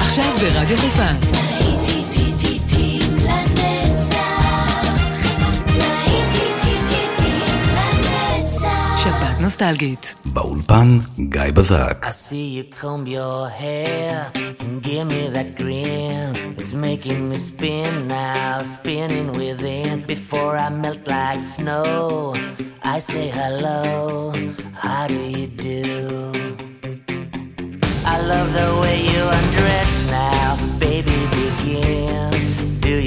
עכשיו ברדיו חיפה. נוסטלגית. באולפן גיא בזק. I see you comb your hair and give me that grin. It's making me spin now, spinning within. Before I melt like snow, I say hello. How do you do? I love the way you undress now, baby. Begin.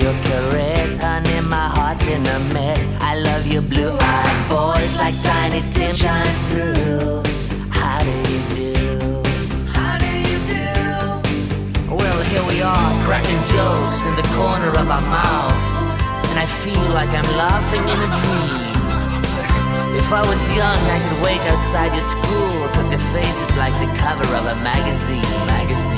Your caress, honey. My heart's in a mess. I love your blue-eyed voice like Tiny Tim shines through. How do you do? How do you do? Well, here we are, cracking jokes in the corner of our mouths, and I feel like I'm laughing in a dream. If I was young, I could wait outside your school, cause your face is like the cover of a magazine, magazine.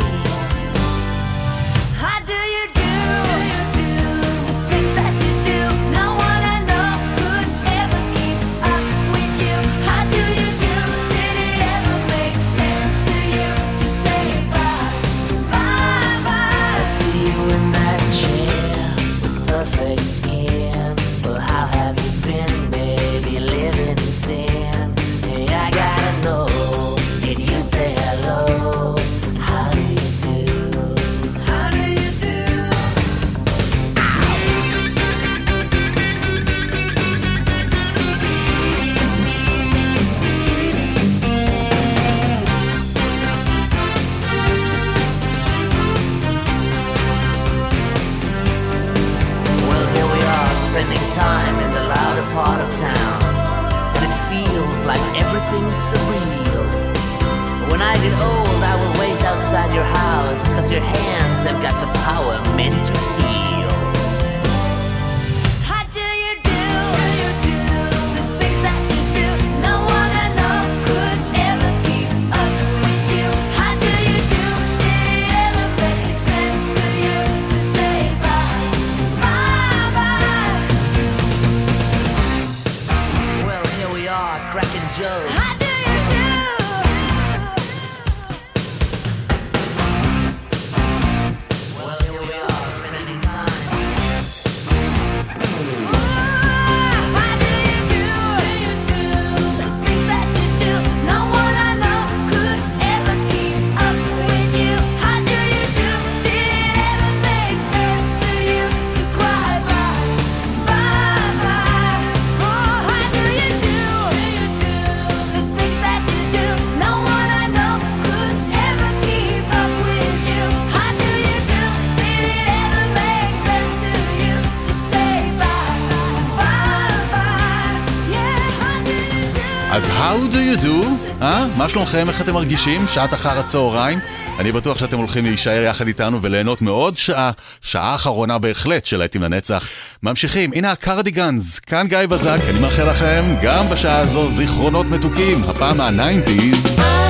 מה שלומכם? איך אתם מרגישים? שעת אחר הצהריים? אני בטוח שאתם הולכים להישאר יחד איתנו וליהנות מעוד שעה, שעה אחרונה בהחלט של להיטים לנצח. ממשיכים, הנה הקרדיגנז, כאן גיא בזק, אני מאחל לכם גם בשעה הזו זיכרונות מתוקים, הפעם מהניינטיז. 90s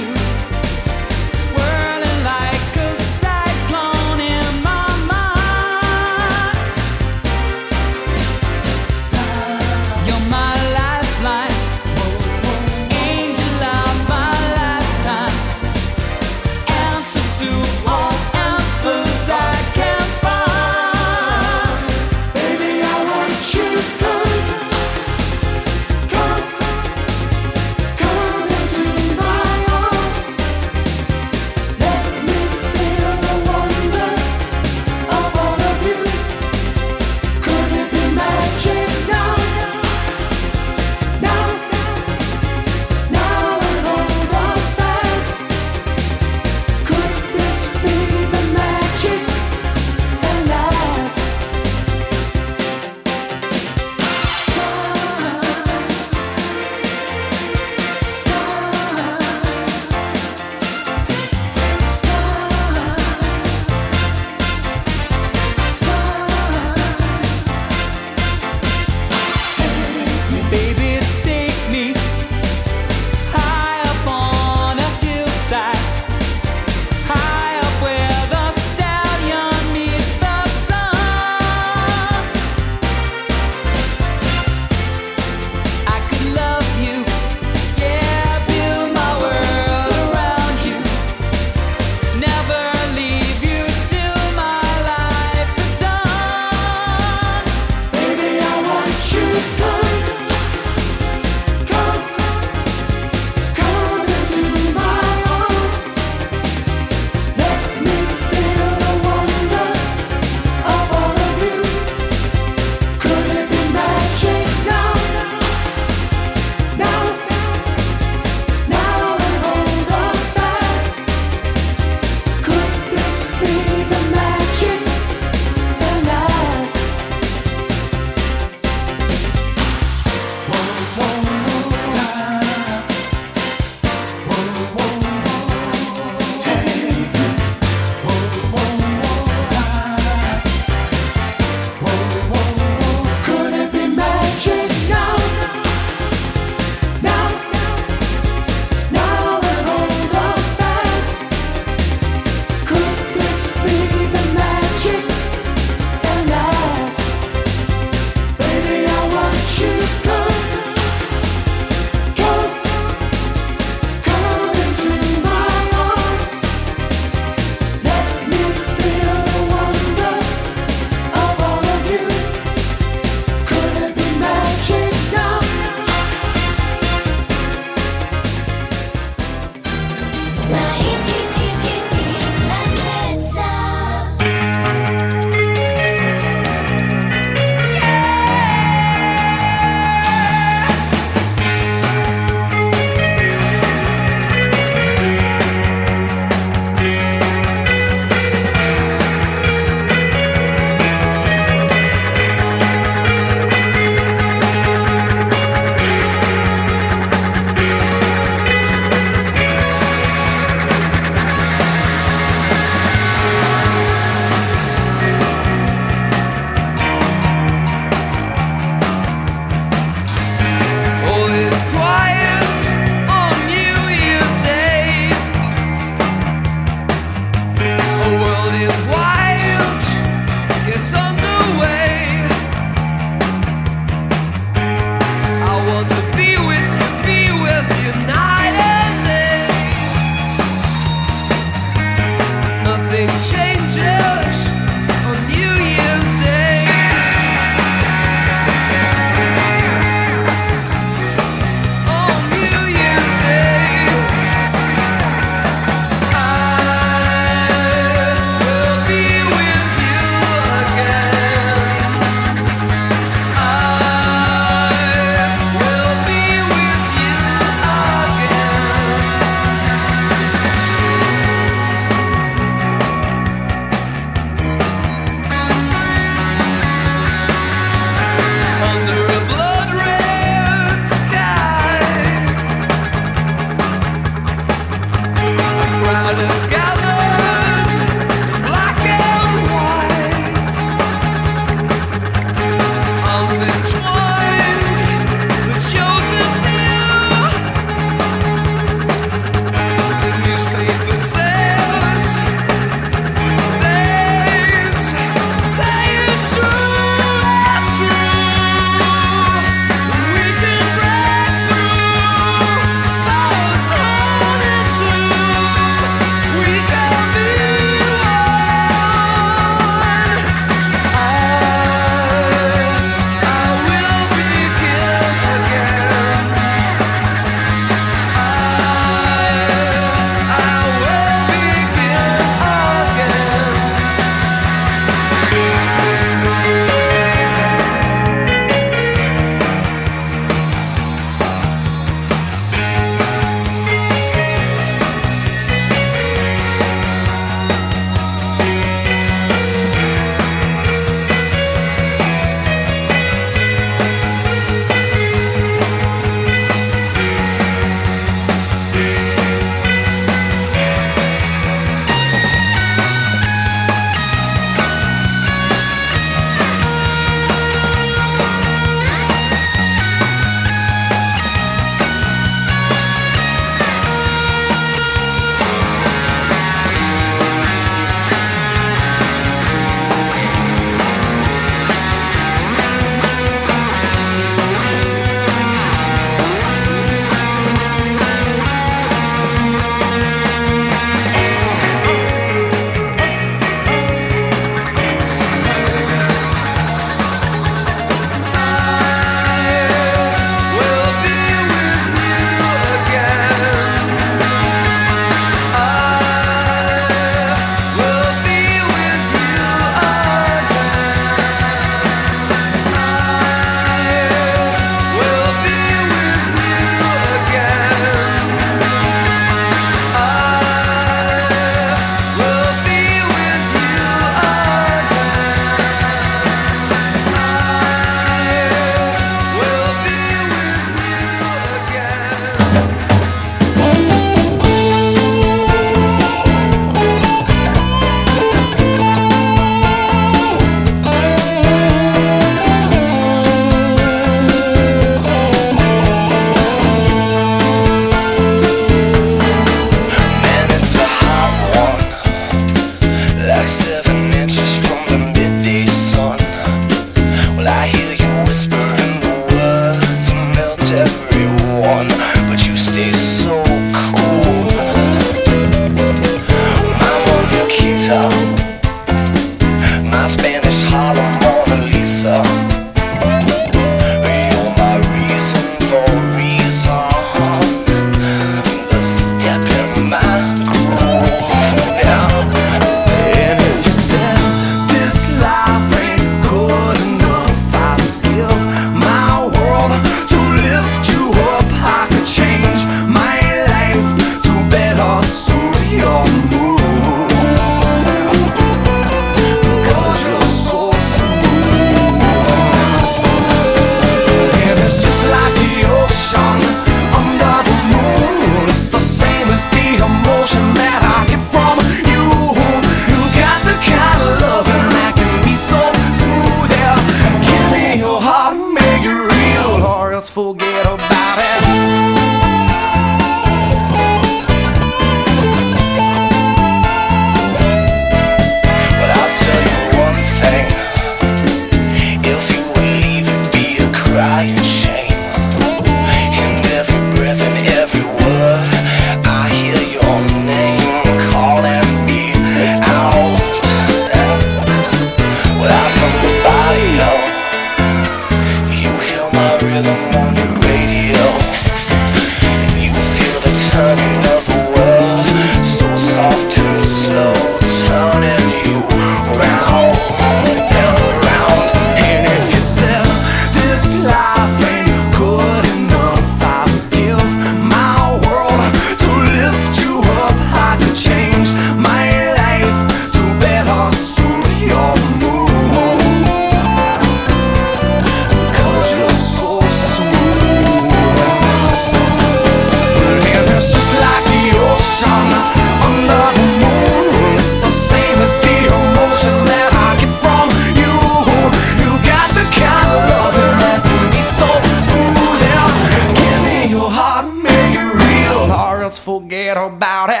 little about it.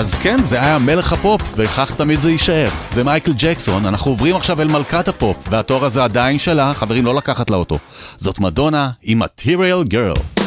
אז כן, זה היה מלך הפופ, וכך תמיד זה יישאר. זה מייקל ג'קסון, אנחנו עוברים עכשיו אל מלכת הפופ, והתואר הזה עדיין שלה, חברים, לא לקחת לה אותו. זאת מדונה עם material girl.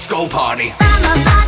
Let's go party.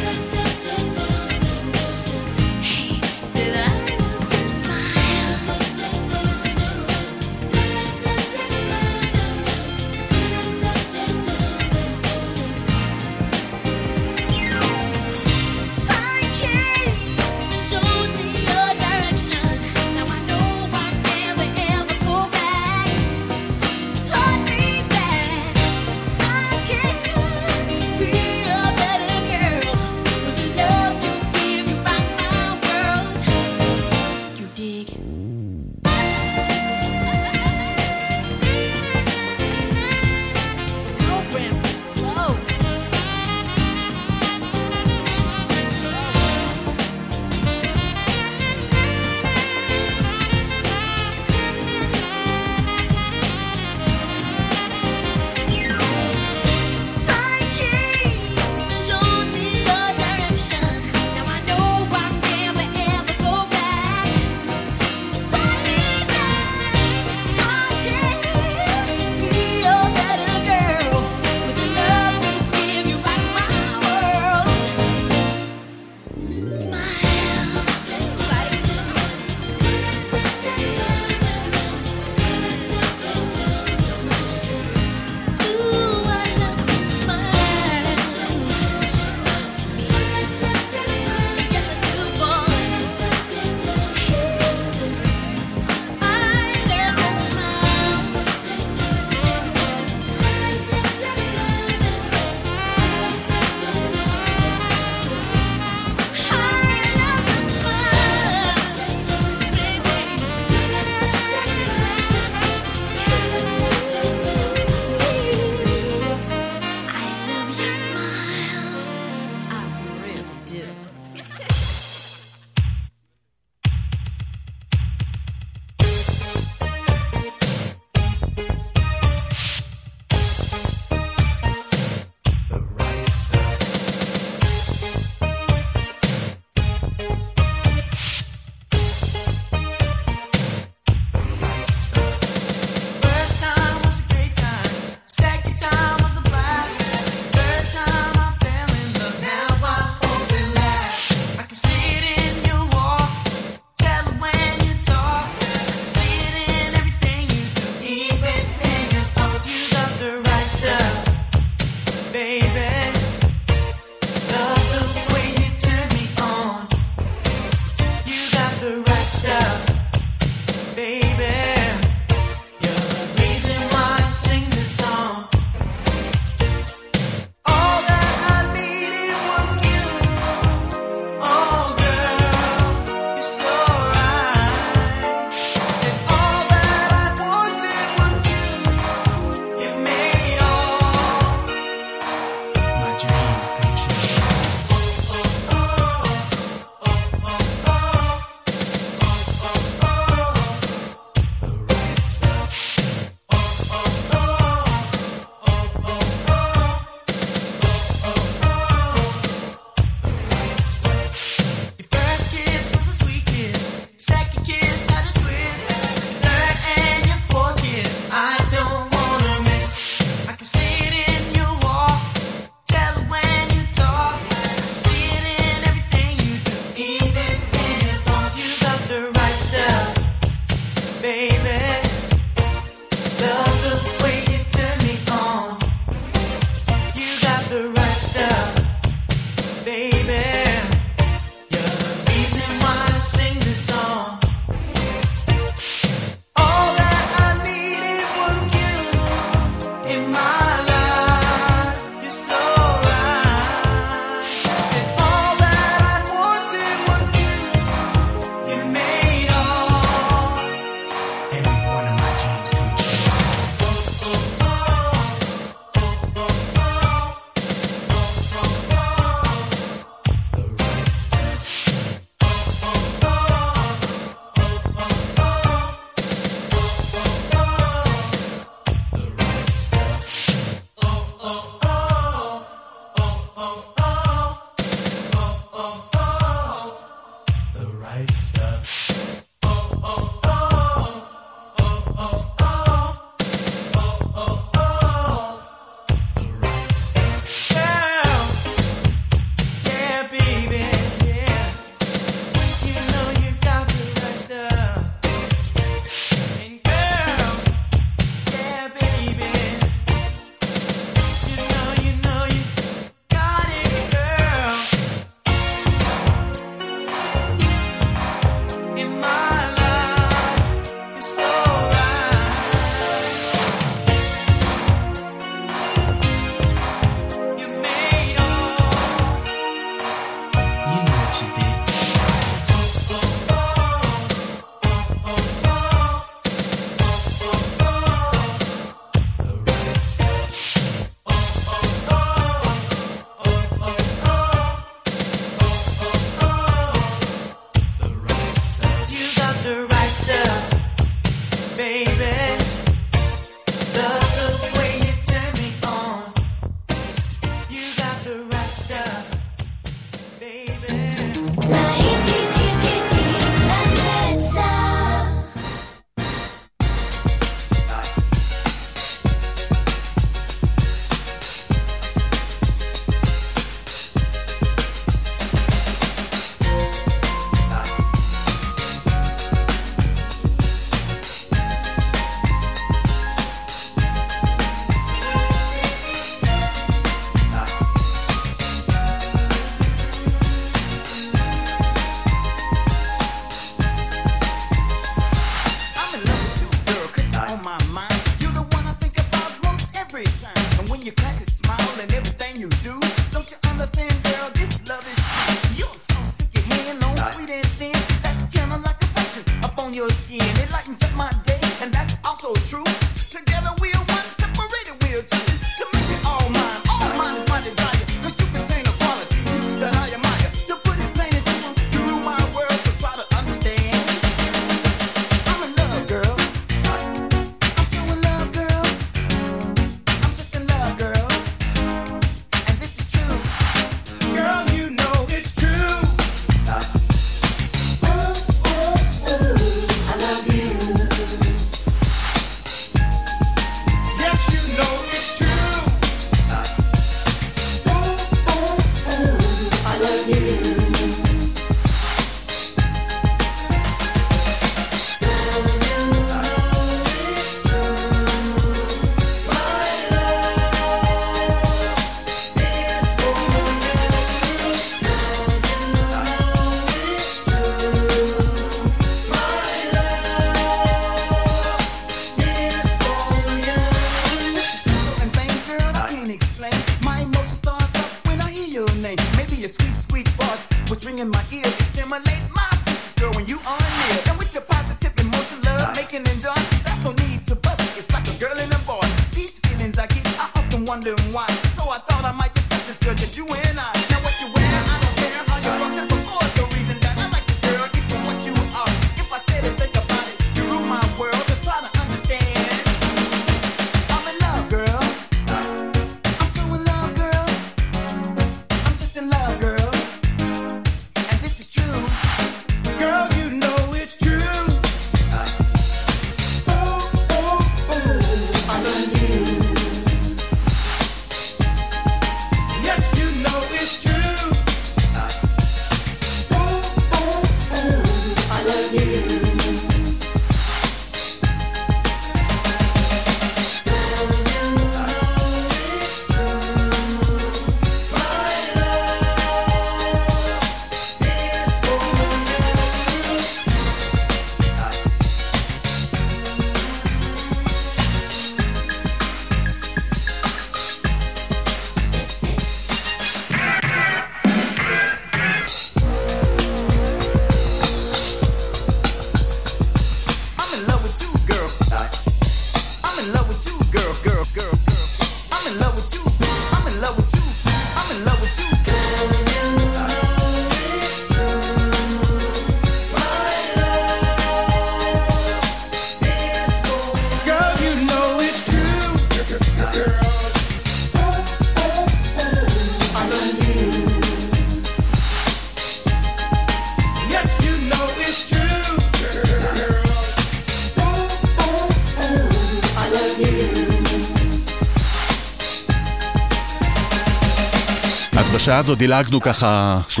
בשעה הזו דילגנו ככה 30-40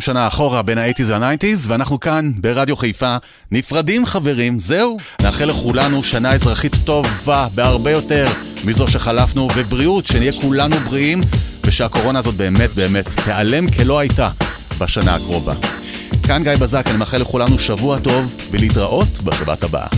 שנה אחורה בין ה-80's וה-90's ואנחנו כאן, ברדיו חיפה, נפרדים חברים, זהו. נאחל לכולנו שנה אזרחית טובה בהרבה יותר מזו שחלפנו, ובריאות, שנהיה כולנו בריאים, ושהקורונה הזאת באמת באמת תיעלם כלא הייתה בשנה הקרובה. כאן גיא בזק, אני מאחל לכולנו שבוע טוב, ולהתראות בשבת הבאה.